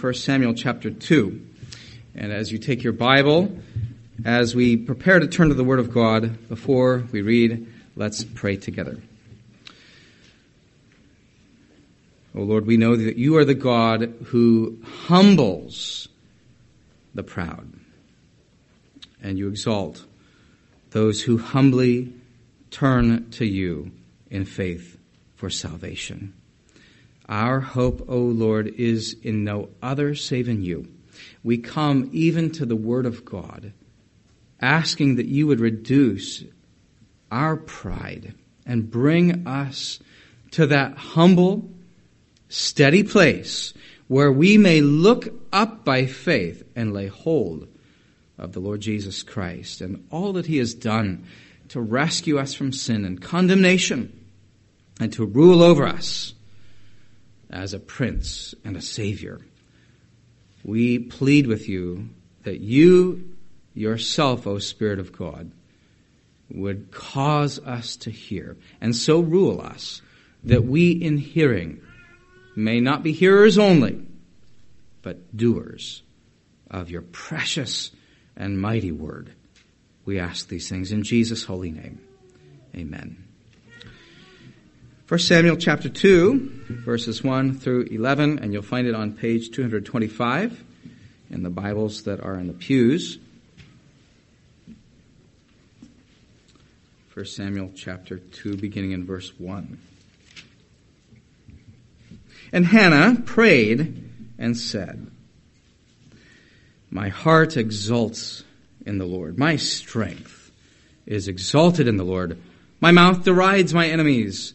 1 Samuel chapter 2. And as you take your Bible, as we prepare to turn to the Word of God, before we read, let's pray together. Oh Lord, we know that you are the God who humbles the proud, and you exalt those who humbly turn to you in faith for salvation. Our hope, O Lord, is in no other save in you. We come even to the Word of God, asking that you would reduce our pride and bring us to that humble, steady place where we may look up by faith and lay hold of the Lord Jesus Christ and all that He has done to rescue us from sin and condemnation and to rule over us as a prince and a savior. We plead with you that you yourself, O Spirit of God, would cause us to hear and so rule us that we in hearing may not be hearers only, but doers of your precious and mighty word. We ask these things in Jesus' holy name. Amen. 1 Samuel chapter 2, verses 1 through 11, and you'll find it on page 225 in the Bibles that are in the pews. 1 Samuel chapter 2, beginning in verse 1. And Hannah prayed and said, My heart exults in the Lord. My strength is exalted in the Lord. My mouth derides my enemies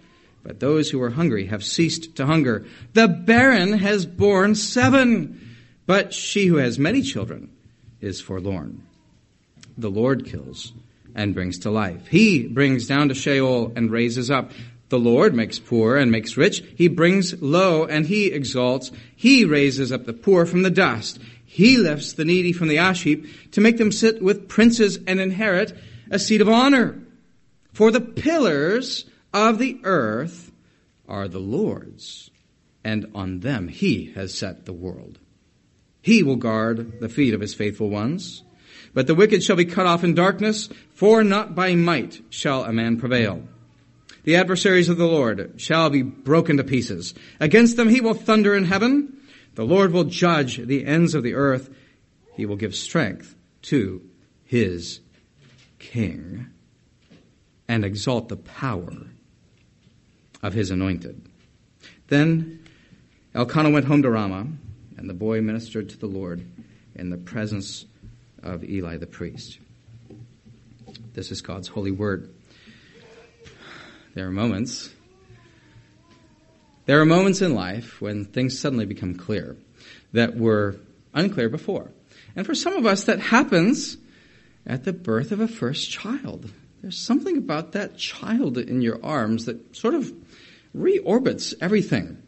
but those who were hungry have ceased to hunger. The barren has borne seven, but she who has many children is forlorn. The Lord kills and brings to life. He brings down to Sheol and raises up. The Lord makes poor and makes rich. He brings low and he exalts. He raises up the poor from the dust. He lifts the needy from the ash heap to make them sit with princes and inherit a seat of honor. For the pillars of the earth are the Lord's, and on them he has set the world. He will guard the feet of his faithful ones. But the wicked shall be cut off in darkness, for not by might shall a man prevail. The adversaries of the Lord shall be broken to pieces. Against them he will thunder in heaven. The Lord will judge the ends of the earth. He will give strength to his king and exalt the power of his anointed. Then Elkanah went home to Ramah, and the boy ministered to the Lord in the presence of Eli the priest. This is God's holy word. There are moments there are moments in life when things suddenly become clear that were unclear before. And for some of us, that happens at the birth of a first child. There's something about that child in your arms that sort of reorbits everything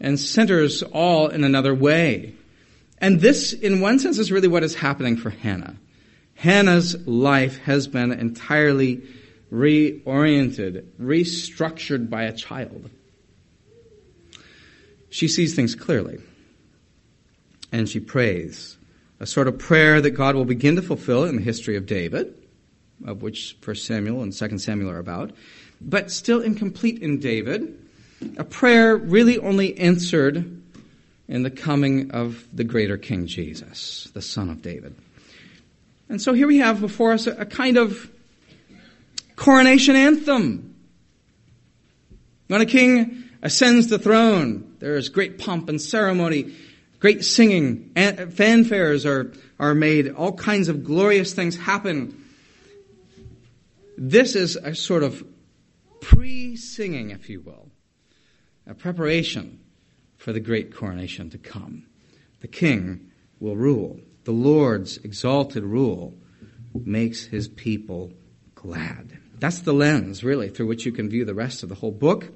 and centers all in another way. And this, in one sense, is really what is happening for Hannah. Hannah's life has been entirely reoriented, restructured by a child she sees things clearly. And she prays a sort of prayer that God will begin to fulfill in the history of David, of which 1 Samuel and 2 Samuel are about, but still incomplete in David. A prayer really only answered in the coming of the greater King Jesus, the Son of David. And so here we have before us a, kind of coronation anthem. When a king ascends the throne. There is great pomp and ceremony, great singing, fanfares are, are made, all kinds of glorious things happen. This is a sort of pre-singing, if you will, a preparation for the great coronation to come. the king will rule. The Lord's exalted rule makes his people glad. That's the lens, really, through which you can view the rest of the whole book.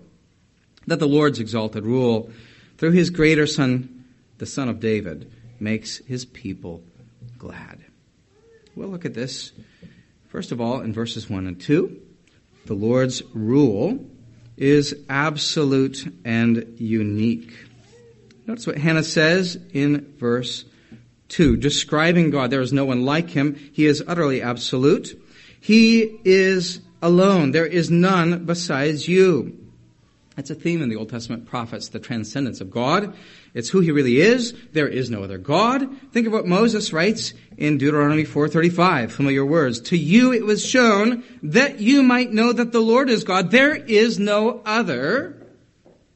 That the Lord's exalted rule, through his greater son, the son of David, makes his people glad. We'll look at this, first of all, in verses 1 and 2. The Lord's rule is absolute and unique. Notice what Hannah says in verse 2. Describing God, there is no one like him. He is utterly absolute. He is alone. There is none besides you. That's a theme in the Old Testament prophets, the transcendence of God. It's who he really is. There is no other God. Think of what Moses writes in Deuteronomy 4:35, familiar words. To you it was shown that you might know that the Lord is God. There is no other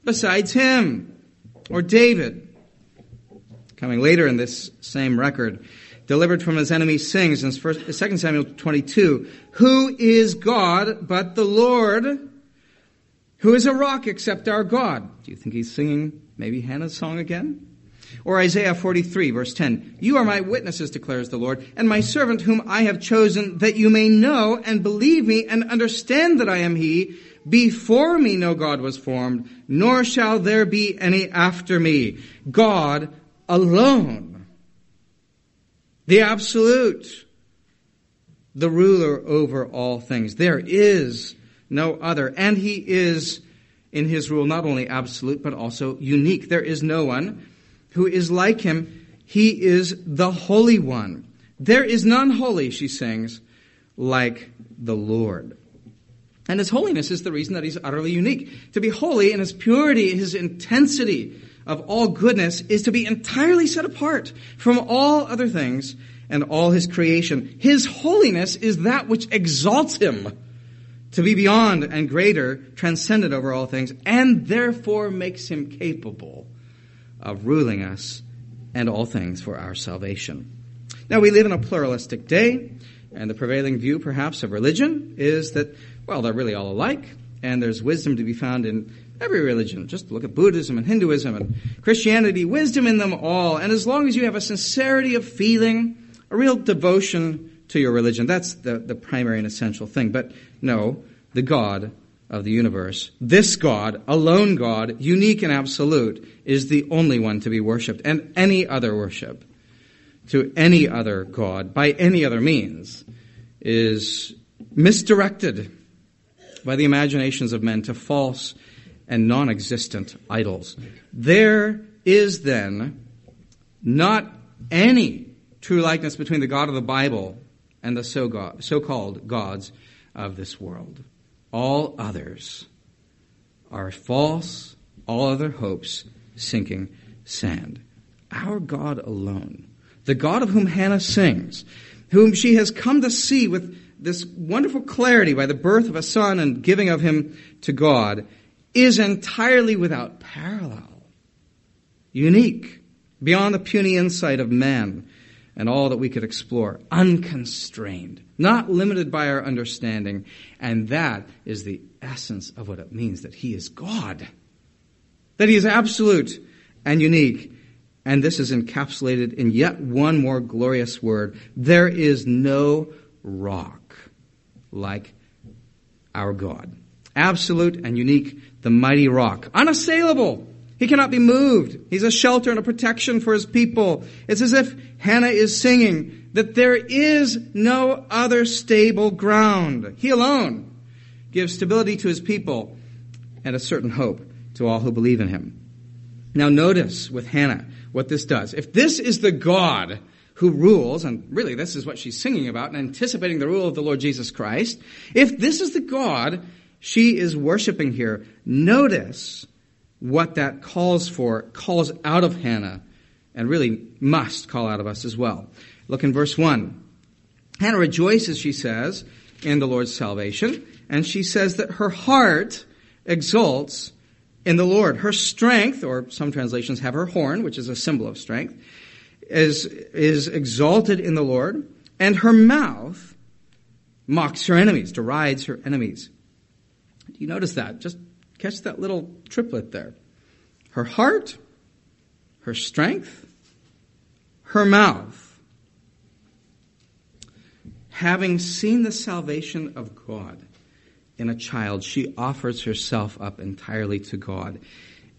besides him or David. Coming later in this same record, delivered from his enemies sings in 2 Samuel 22, Who is God but the Lord? Who is a rock except our God? Do you think he's singing maybe Hannah's song again? Or Isaiah 43 verse 10, You are my witnesses, declares the Lord, and my servant whom I have chosen, that you may know and believe me and understand that I am he. Before me no God was formed, nor shall there be any after me. God alone. The absolute. The ruler over all things. There is no other. And he is, in his rule, not only absolute, but also unique. There is no one who is like him. He is the Holy One. There is none holy, she sings, like the Lord. And his holiness is the reason that he's utterly unique. To be holy in his purity, his intensity of all goodness is to be entirely set apart from all other things and all his creation. His holiness is that which exalts him to be beyond and greater, transcendent over all things, and therefore makes him capable of ruling us and all things for our salvation. Now, we live in a pluralistic day, and the prevailing view, perhaps, of religion is that, well, they're really all alike, and there's wisdom to be found in every religion. Just look at Buddhism and Hinduism and Christianity, wisdom in them all. And as long as you have a sincerity of feeling, a real devotion to your religion. That's the, the primary and essential thing. But no, the God of the universe, this God, alone God, unique and absolute, is the only one to be worshiped. And any other worship to any other God by any other means is misdirected by the imaginations of men to false and non-existent idols. There is then not any true likeness between the God of the Bible and the so-called gods of this world. All others are false, all other hopes sinking sand. Our God alone, the God of whom Hannah sings, whom she has come to see with this wonderful clarity by the birth of a son and giving of him to God, is entirely without parallel, unique, beyond the puny insight of man and all that we could explore, unconstrained, not limited by our understanding. And that is the essence of what it means that He is God. That He is absolute and unique. And this is encapsulated in yet one more glorious word. There is no rock like our God. Absolute and unique, the mighty rock. Unassailable he cannot be moved. He's a shelter and a protection for his people. It's as if Hannah is singing that there is no other stable ground. He alone gives stability to his people and a certain hope to all who believe in him. Now notice with Hannah what this does. If this is the God who rules, and really this is what she's singing about and anticipating the rule of the Lord Jesus Christ, if this is the God she is worshiping here, notice what that calls for, calls out of Hannah, and really must call out of us as well. Look in verse 1. Hannah rejoices, she says, in the Lord's salvation, and she says that her heart exults in the Lord. Her strength, or some translations have her horn, which is a symbol of strength, is, is exalted in the Lord, and her mouth mocks her enemies, derides her enemies. Do you notice that? Just Catch that little triplet there. Her heart, her strength, her mouth. Having seen the salvation of God in a child, she offers herself up entirely to God.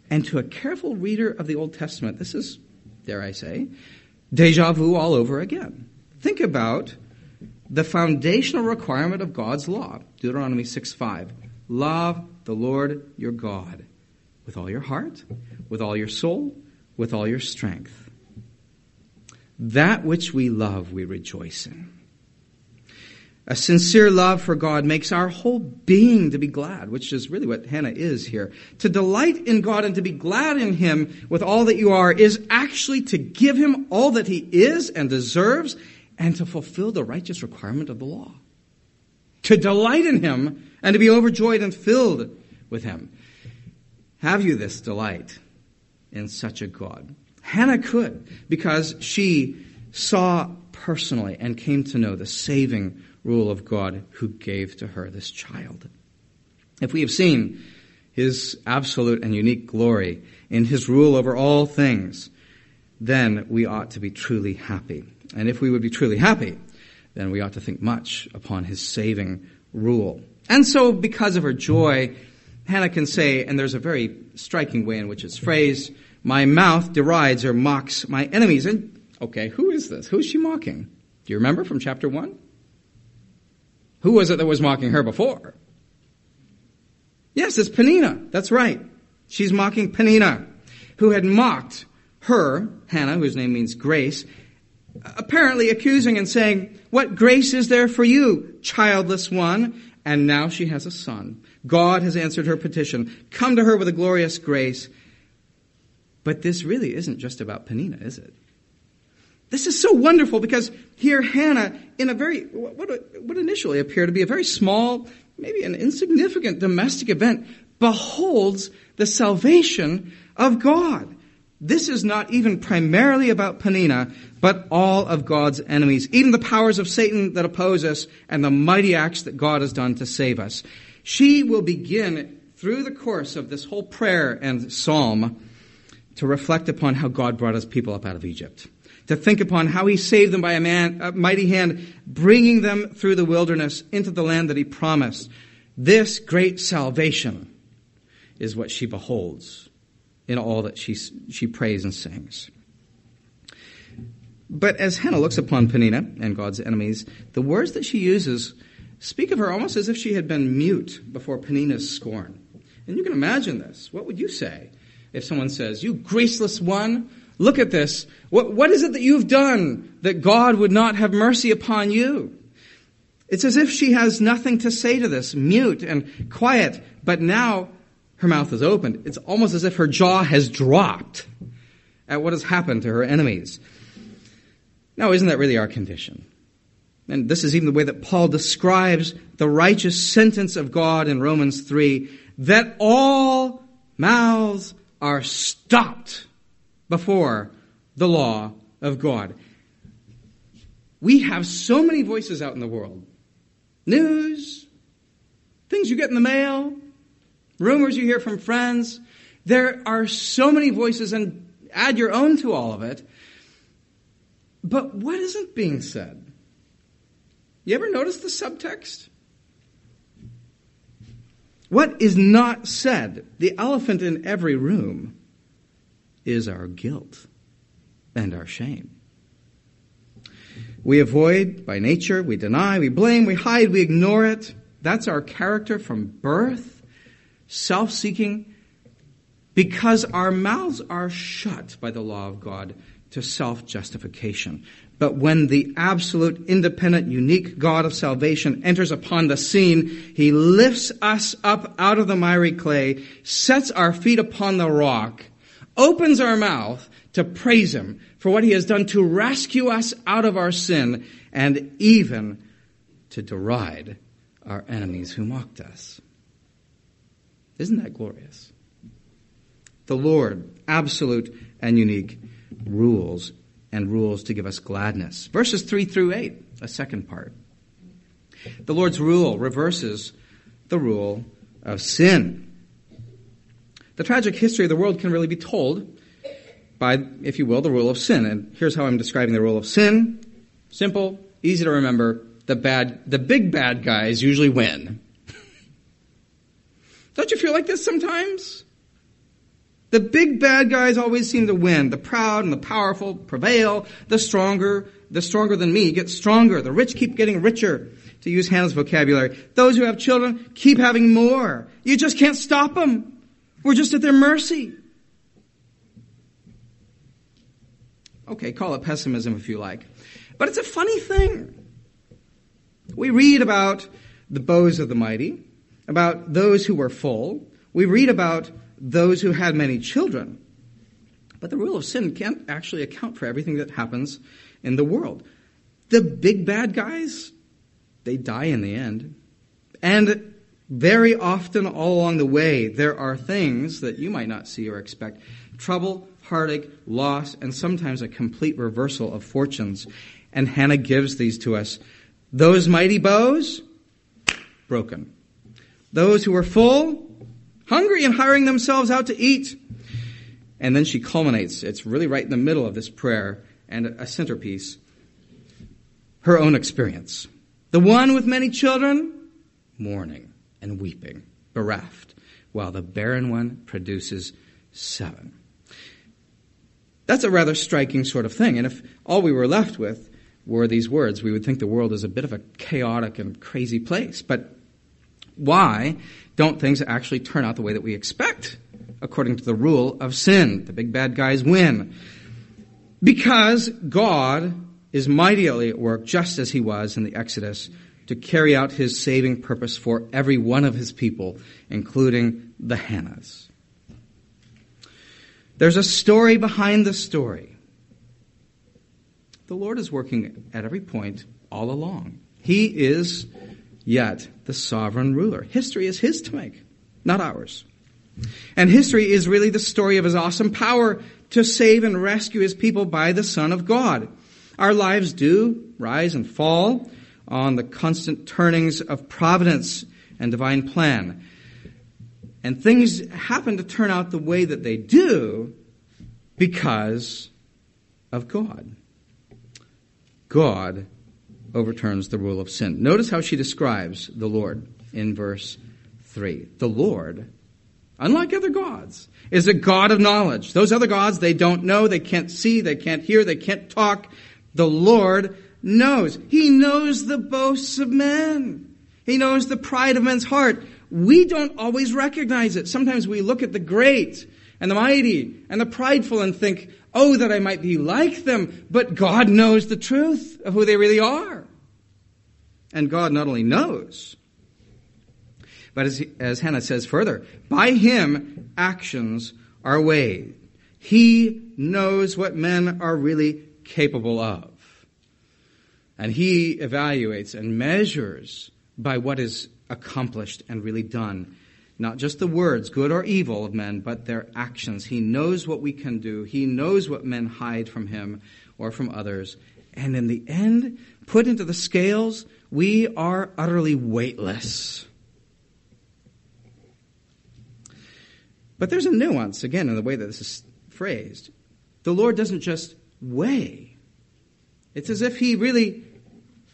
And to a careful reader of the Old Testament, this is, dare I say, deja vu all over again. Think about the foundational requirement of God's law, Deuteronomy 6 5. Love the Lord your God with all your heart, with all your soul, with all your strength. That which we love, we rejoice in. A sincere love for God makes our whole being to be glad, which is really what Hannah is here. To delight in God and to be glad in Him with all that you are is actually to give Him all that He is and deserves and to fulfill the righteous requirement of the law. To delight in Him and to be overjoyed and filled with Him. Have you this delight in such a God? Hannah could because she saw personally and came to know the saving rule of God who gave to her this child. If we have seen his absolute and unique glory in his rule over all things, then we ought to be truly happy. And if we would be truly happy, then we ought to think much upon his saving rule. And so, because of her joy, Hannah can say, and there's a very striking way in which it's phrased, my mouth derides or mocks my enemies. And, okay, who is this? Who is she mocking? Do you remember from chapter 1? Who was it that was mocking her before? Yes, it's Peninnah. That's right. She's mocking Peninnah, who had mocked her, Hannah, whose name means grace, apparently accusing and saying, What grace is there for you, childless one? And now she has a son. God has answered her petition. Come to her with a glorious grace. But this really isn't just about Peninnah, is it? This is so wonderful because here Hannah, in a very, what, initially appeared to be a very small, maybe an insignificant domestic event, beholds the salvation of God. This is not even primarily about Peninnah, but all of God's enemies, even the powers of Satan that oppose us and the mighty acts that God has done to save us. She will begin through the course of this whole prayer and psalm to reflect upon how God brought his people up out of Egypt to think upon how he saved them by a, man, a mighty hand, bringing them through the wilderness into the land that he promised. This great salvation is what she beholds in all that she, she prays and sings. But as Hannah looks upon Peninnah and God's enemies, the words that she uses speak of her almost as if she had been mute before Peninnah's scorn. And you can imagine this. What would you say if someone says, You graceless one, Look at this. What, what is it that you've done that God would not have mercy upon you? It's as if she has nothing to say to this, mute and quiet, but now her mouth is opened. It's almost as if her jaw has dropped at what has happened to her enemies. Now, isn't that really our condition? And this is even the way that Paul describes the righteous sentence of God in Romans 3 that all mouths are stopped before the law of God. We have so many voices out in the world news, things you get in the mail, rumors you hear from friends. There are so many voices, and add your own to all of it. But what isn't being said? You ever notice the subtext? What is not said? The elephant in every room is our guilt and our shame. We avoid by nature, we deny, we blame, we hide, we ignore it. That's our character from birth, self seeking, because our mouths are shut by the law of God to self justification. But when the absolute, independent, unique God of salvation enters upon the scene, He lifts us up out of the miry clay, sets our feet upon the rock, opens our mouth to praise Him for what He has done to rescue us out of our sin and even to deride our enemies who mocked us. Isn't that glorious? The Lord, absolute and unique, rules and rules to give us gladness. Verses 3 through 8, a second part. The Lord's rule reverses the rule of sin. The tragic history of the world can really be told by, if you will, the rule of sin. And here's how I'm describing the rule of sin. Simple, easy to remember. The bad, the big bad guys usually win. Don't you feel like this sometimes? The big bad guys always seem to win. The proud and the powerful prevail. The stronger, the stronger than me get stronger. The rich keep getting richer, to use Hannah's vocabulary. Those who have children keep having more. You just can't stop them. We're just at their mercy. Okay, call it pessimism if you like. But it's a funny thing. We read about the bows of the mighty, about those who were full. We read about those who had many children. But the rule of sin can't actually account for everything that happens in the world. The big bad guys, they die in the end. And very often all along the way, there are things that you might not see or expect. Trouble, heartache, loss, and sometimes a complete reversal of fortunes. And Hannah gives these to us. Those mighty bows, broken. Those who were full, hungry and hiring themselves out to eat. And then she culminates. It's really right in the middle of this prayer and a centerpiece. Her own experience. The one with many children, mourning and weeping, bereft, while the barren one produces seven. That's a rather striking sort of thing. And if all we were left with were these words, we would think the world is a bit of a chaotic and crazy place. But why don't things actually turn out the way that we expect according to the rule of sin? The big bad guys win. Because God is mightily at work just as he was in the Exodus to carry out his saving purpose for every one of his people, including the Hannahs. There's a story behind the story. The Lord is working at every point all along. He is yet the sovereign ruler. History is his to make, not ours. And history is really the story of his awesome power to save and rescue his people by the Son of God. Our lives do rise and fall on the constant turnings of providence and divine plan. And things happen to turn out the way that they do because of God. God overturns the rule of sin. Notice how she describes the Lord in verse 3. The Lord, unlike other gods, is a God of knowledge. Those other gods, they don't know, they can't see, they can't hear, they can't talk. The Lord knows. He knows the boasts of men. He knows the pride of men's heart we don't always recognize it. Sometimes we look at the great and the mighty and the prideful and think, oh, that I might be like them. But God knows the truth of who they really are. And God not only knows, but as, as Hannah says further, by him actions are weighed. He knows what men are really capable of. And he evaluates and measures by what is accomplished and really done. Not just the words, good or evil of men, but their actions. He knows what we can do. He knows what men hide from him or from others. And in the end, put into the scales, we are utterly weightless. But there's a nuance, again, in the way that this is phrased. The Lord doesn't just weigh. It's as if He really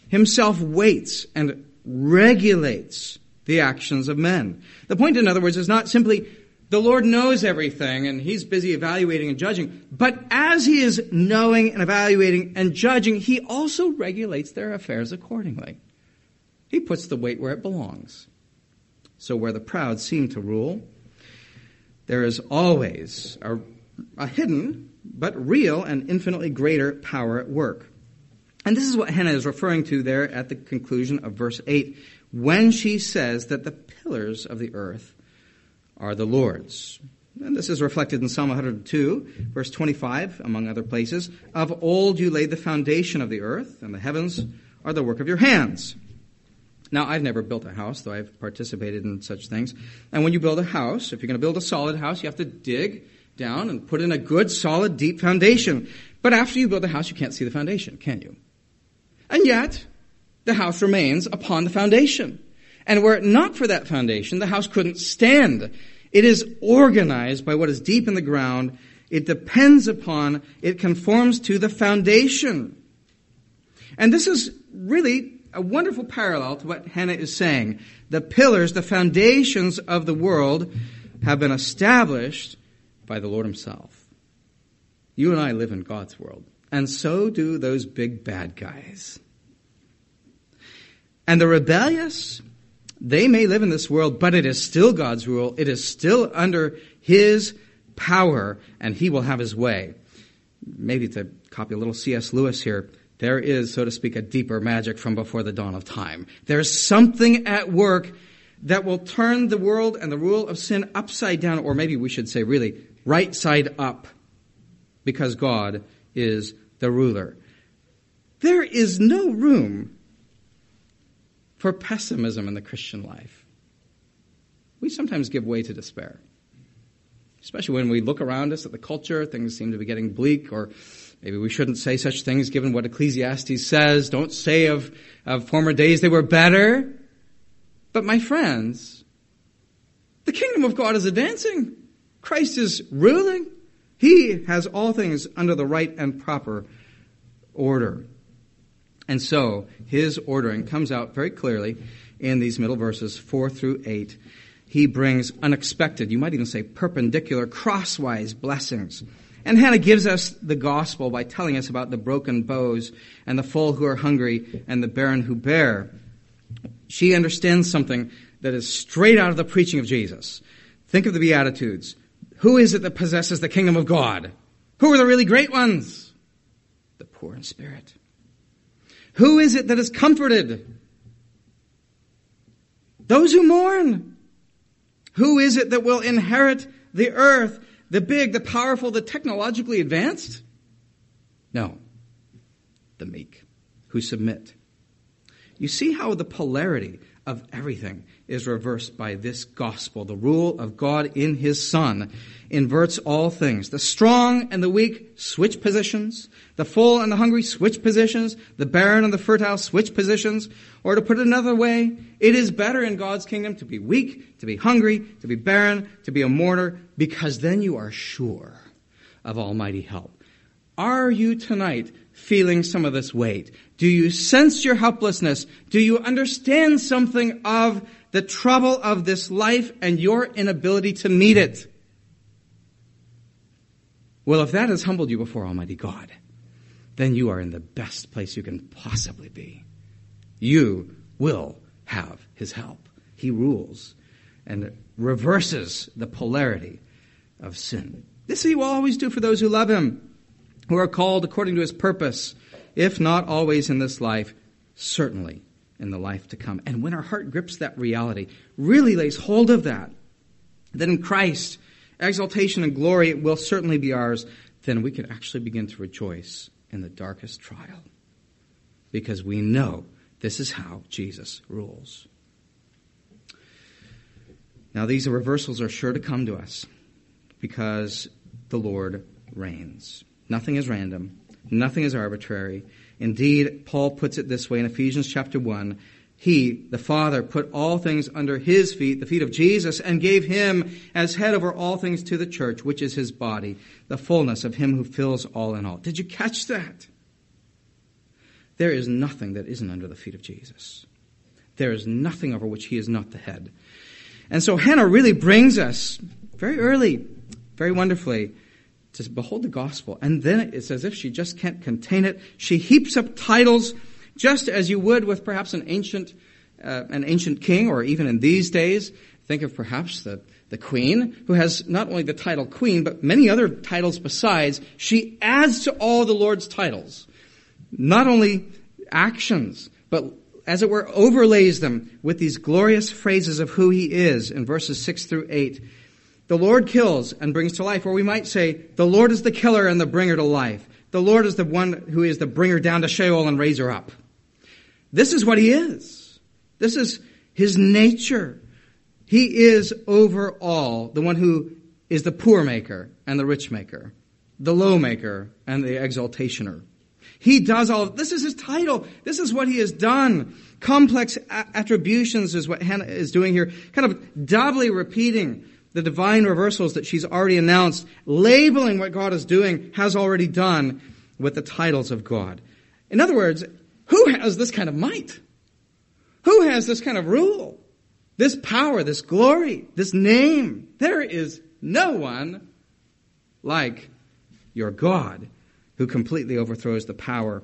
Himself waits and regulates the actions of men. The point, in other words, is not simply the Lord knows everything and he's busy evaluating and judging, but as he is knowing and evaluating and judging, he also regulates their affairs accordingly. He puts the weight where it belongs. So where the proud seem to rule, there is always a, a hidden but real and infinitely greater power at work. And this is what Hannah is referring to there at the conclusion of verse 8 when she says that the pillars of the earth are the Lord's. And this is reflected in Psalm 102, verse 25, among other places. Of old you laid the foundation of the earth, and the heavens are the work of your hands. Now, I've never built a house, though I've participated in such things. And when you build a house, if you're going to build a solid house, you have to dig down and put in a good, solid, deep foundation. But after you build a house, you can't see the foundation, can you? And yet, the house remains upon the foundation. And were it not for that foundation, the house couldn't stand. It is organized by what is deep in the ground It depends upon, it conforms to the foundation. And this is really a wonderful parallel to what Hannah is saying. The pillars, the foundations of the world have been established by the Lord Himself. You and I live in God's world, and so do those big bad guys. And the rebellious, they may live in this world, but it is still God's rule. It is still under His power, and He will have His way. Maybe to copy a little C.S. Lewis here, there is, so to speak, a deeper magic from before the dawn of time. There's something at work that will turn the world and the rule of sin upside down, or maybe we should say really right side up, because God is the ruler. There is no room for pessimism in the Christian life. We sometimes give way to despair, especially when we look around us at the culture, things seem to be getting bleak, or maybe we shouldn't say such things given what Ecclesiastes says. Don't say of, of former days they were better. But my friends, the kingdom of God is advancing. Christ is ruling. He has all things under the right and proper order. And so his ordering comes out very clearly in these middle verses, 4 through 8. He brings unexpected, you might even say perpendicular, crosswise blessings. And Hannah gives us the gospel by telling us about the broken bows and the full who are hungry and the barren who bear she understands something that is straight out of the preaching of Jesus. Think of the Beatitudes. Who is it that possesses the kingdom of God? Who are the really great ones? The poor in spirit. Who is it that is comforted? Those who mourn. Who is it that will inherit the earth? The big, the powerful, the technologically advanced? No. The meek, who submit you see how the polarity of everything is reversed by this gospel. The rule of God in His Son inverts all things. The strong and the weak switch positions. The full and the hungry switch positions. The barren and the fertile switch positions. Or to put it another way, it is better in God's kingdom to be weak, to be hungry, to be barren, to be a mourner, because then you are sure of almighty help. Are you tonight feeling some of this weight? Do you sense your helplessness? Do you understand something of the trouble of this life and your inability to meet it? Well, if that has humbled you before Almighty God, then you are in the best place you can possibly be. You will have His help. He rules and reverses the polarity of sin. This He will always do for those who love Him, who are called according to His purpose if not always in this life, certainly in the life to come. And when our heart grips that reality, really lays hold of that, that in Christ, exaltation and glory will certainly be ours, then we can actually begin to rejoice in the darkest trial. Because we know this is how Jesus rules. Now, these reversals are sure to come to us because the Lord reigns. Nothing is random. Nothing is arbitrary. Indeed, Paul puts it this way in Ephesians chapter 1. He, the Father, put all things under his feet, the feet of Jesus, and gave him as head over all things to the church, which is his body, the fullness of him who fills all in all. Did you catch that? There is nothing that isn't under the feet of Jesus. There is nothing over which he is not the head. And so Hannah really brings us very early, very wonderfully, to behold the gospel. And then it's as if she just can't contain it. She heaps up titles, just as you would with perhaps an ancient, uh, an ancient king, or even in these days. Think of perhaps the, the queen, who has not only the title queen, but many other titles besides. She adds to all the Lord's titles. Not only actions, but as it were, overlays them with these glorious phrases of who he is in verses 6 through 8. The Lord kills and brings to life. Or we might say, the Lord is the killer and the bringer to life. The Lord is the one who is the bringer down to Sheol and raiser up. This is what he is. This is his nature. He is over all the one who is the poor maker and the rich maker, the low maker and the exaltationer. He does all, this is his title. This is what he has done. Complex attributions is what Hannah is doing here, kind of doubly repeating the divine reversals that she's already announced, labeling what God is doing, has already done with the titles of God. In other words, who has this kind of might? Who has this kind of rule? This power, this glory, this name? There is no one like your God who completely overthrows the power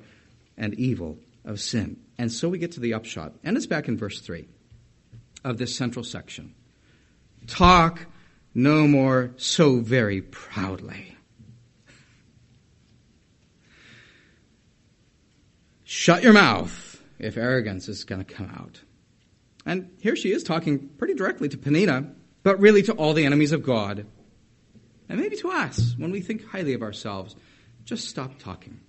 and evil of sin. And so we get to the upshot. And it's back in verse 3 of this central section. Talk no more so very proudly. Shut your mouth if arrogance is going to come out. And here she is talking pretty directly to Peninnah, but really to all the enemies of God. And maybe to us when we think highly of ourselves. Just stop talking.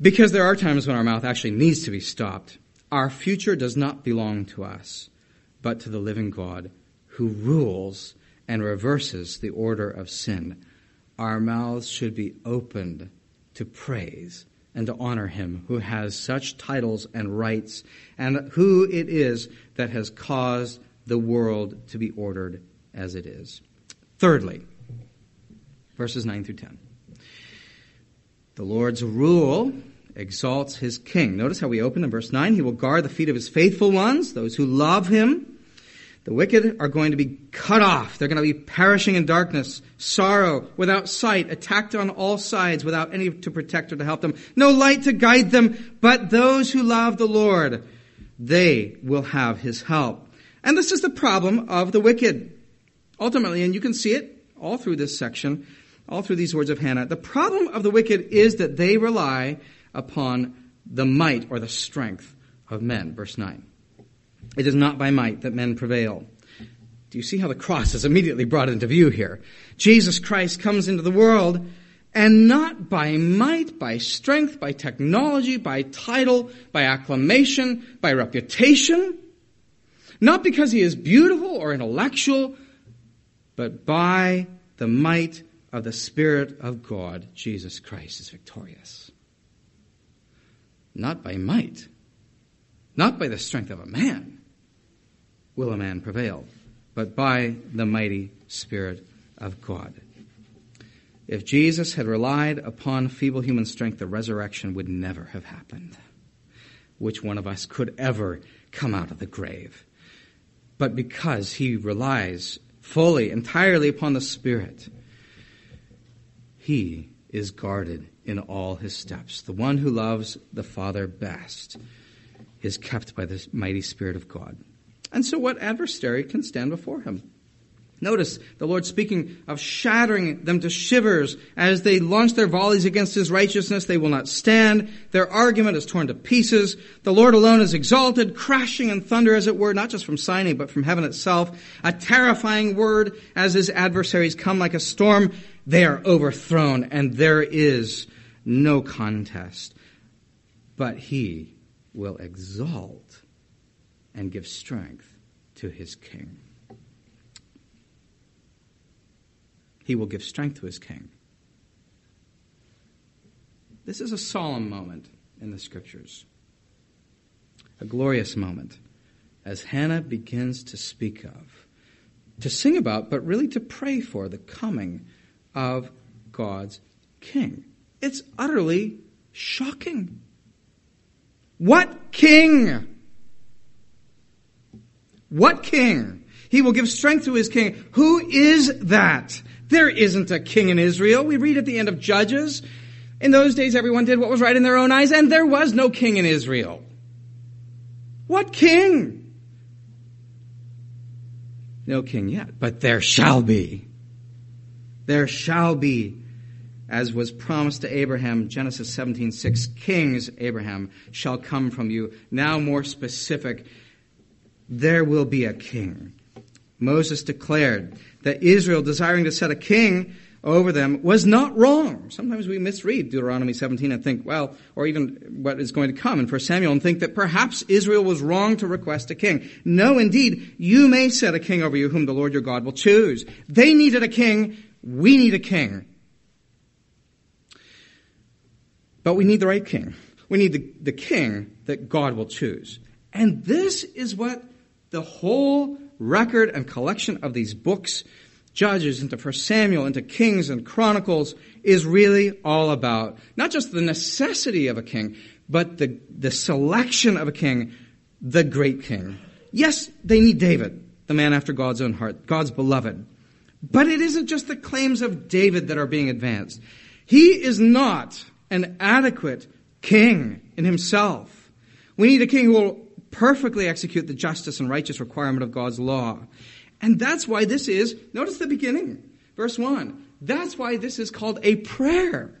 Because there are times when our mouth actually needs to be stopped. Our future does not belong to us, but to the living God who rules and reverses the order of sin. Our mouths should be opened to praise and to honor him who has such titles and rights and who it is that has caused the world to be ordered as it is. Thirdly, verses 9 through 10. The Lord's rule exalts his king. Notice how we open in verse 9. He will guard the feet of his faithful ones, those who love him. The wicked are going to be cut off. They're going to be perishing in darkness, sorrow, without sight, attacked on all sides, without any to protect or to help them. No light to guide them, but those who love the Lord, they will have his help. And this is the problem of the wicked. Ultimately, and you can see it all through this section, all through these words of Hannah, the problem of the wicked is that they rely upon the might or the strength of men. Verse 9. It is not by might that men prevail. Do you see how the cross is immediately brought into view here? Jesus Christ comes into the world and not by might, by strength, by technology, by title, by acclamation, by reputation. Not because he is beautiful or intellectual, but by the might of the Spirit of God, Jesus Christ is victorious. Not by might, not by the strength of a man, will a man prevail, but by the mighty Spirit of God. If Jesus had relied upon feeble human strength, the resurrection would never have happened. Which one of us could ever come out of the grave? But because he relies fully, entirely upon the Spirit, he is guarded in all his steps. The one who loves the Father best is kept by the mighty Spirit of God. And so, what adversary can stand before him? Notice the Lord speaking of shattering them to shivers as they launch their volleys against his righteousness. They will not stand. Their argument is torn to pieces. The Lord alone is exalted, crashing in thunder, as it were, not just from Sinai, but from heaven itself. A terrifying word as his adversaries come like a storm. They are overthrown, and there is no contest. But he will exalt and give strength to his king. He will give strength to his king. This is a solemn moment in the scriptures, a glorious moment as Hannah begins to speak of, to sing about, but really to pray for the coming of God's king. It's utterly shocking. What king? What king? He will give strength to his king. Who is that? There isn't a king in Israel. We read at the end of Judges. In those days, everyone did what was right in their own eyes, and there was no king in Israel. What king? No king yet, but there shall be. There shall be, as was promised to Abraham, Genesis 17, 6, kings, Abraham, shall come from you. Now more specific, there will be a king. Moses declared that Israel, desiring to set a king over them, was not wrong. Sometimes we misread Deuteronomy 17 and think, well, or even what is going to come in 1 Samuel and think that perhaps Israel was wrong to request a king. No, indeed, you may set a king over you whom the Lord your God will choose. They needed a king. We need a king. But we need the right king. We need the, the king that God will choose. And this is what the whole record and collection of these books, Judges into First Samuel, into Kings and Chronicles, is really all about not just the necessity of a king, but the, the selection of a king, the great king. Yes, they need David, the man after God's own heart, God's beloved. But it isn't just the claims of David that are being advanced. He is not an adequate king in himself. We need a king who will perfectly execute the justice and righteous requirement of God's law. And that's why this is, notice the beginning, verse 1. That's why this is called a prayer.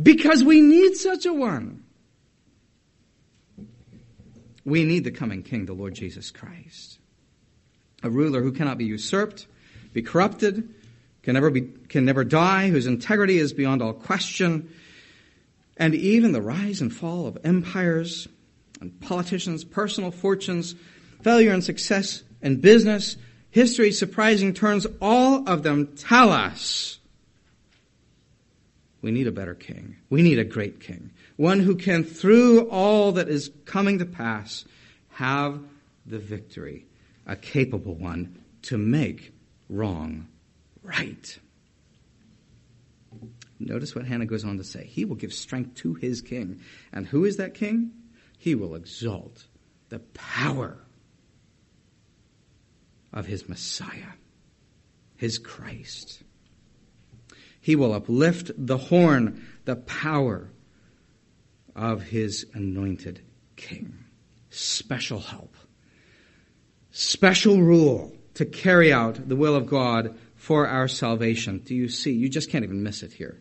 Because we need such a one. We need the coming King, the Lord Jesus Christ. A ruler who cannot be usurped, be corrupted, can never, be, can never die, whose integrity is beyond all question. And even the rise and fall of empires and politicians, personal fortunes, failure and success in business, history's surprising turns, all of them tell us we need a better king. We need a great king. One who can, through all that is coming to pass, have the victory. A capable one to make wrong right. Notice what Hannah goes on to say. He will give strength to his king. And who is that king? He will exalt the power of his Messiah, his Christ. He will uplift the horn, the power of his anointed king. Special help, special rule to carry out the will of God for our salvation. Do you see? You just can't even miss it here.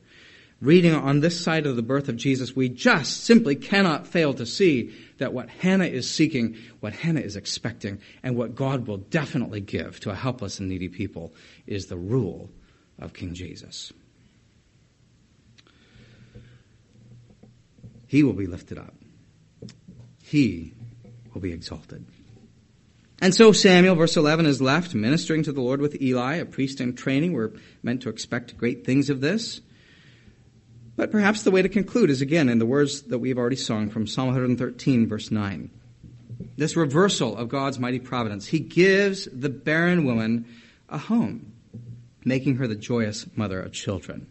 Reading on this side of the birth of Jesus, we just simply cannot fail to see that what Hannah is seeking, what Hannah is expecting, and what God will definitely give to a helpless and needy people is the rule of King Jesus. He will be lifted up. He will be exalted. And so Samuel, verse 11, is left ministering to the Lord with Eli, a priest in training. We're meant to expect great things of this. But perhaps the way to conclude is again in the words that we've already sung from Psalm 113, verse 9. This reversal of God's mighty providence. He gives the barren woman a home, making her the joyous mother of children.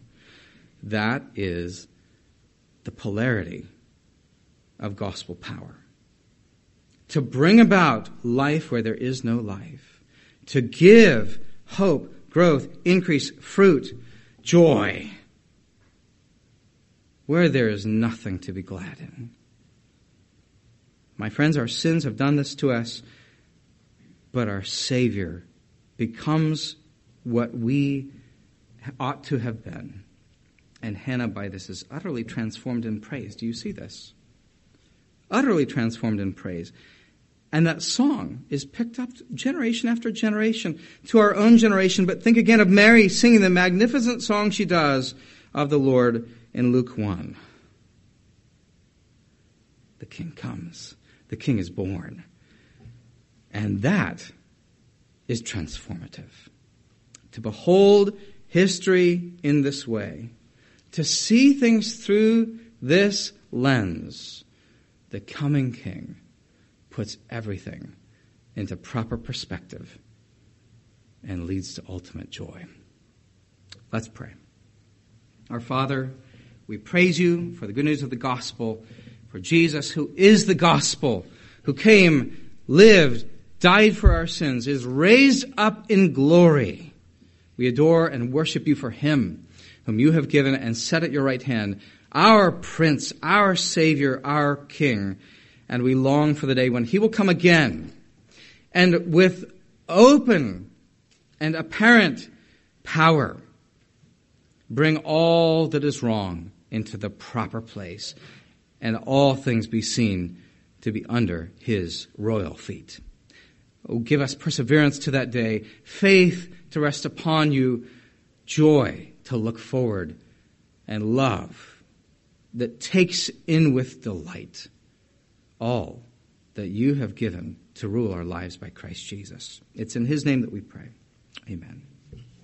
That is the polarity of gospel power to bring about life where there is no life, to give hope, growth, increase, fruit, joy, where there is nothing to be glad in. My friends, our sins have done this to us, but our Savior becomes what we ought to have been. And Hannah, by this, is utterly transformed in praise. Do you see this? Utterly transformed in praise. And that song is picked up generation after generation to our own generation. But think again of Mary singing the magnificent song she does of the Lord in Luke 1. The king comes. The king is born. And that is transformative. To behold history in this way, to see things through this lens, the coming king puts everything into proper perspective and leads to ultimate joy. Let's pray. Our Father, we praise you for the good news of the gospel, for Jesus, who is the gospel, who came, lived, died for our sins, is raised up in glory. We adore and worship you for him, whom you have given and set at your right hand, our Prince, our Savior, our King and we long for the day when he will come again and with open and apparent power bring all that is wrong into the proper place and all things be seen to be under his royal feet. Oh, give us perseverance to that day, faith to rest upon you, joy to look forward, and love that takes in with delight all that you have given to rule our lives by Christ Jesus. It's in his name that we pray. Amen.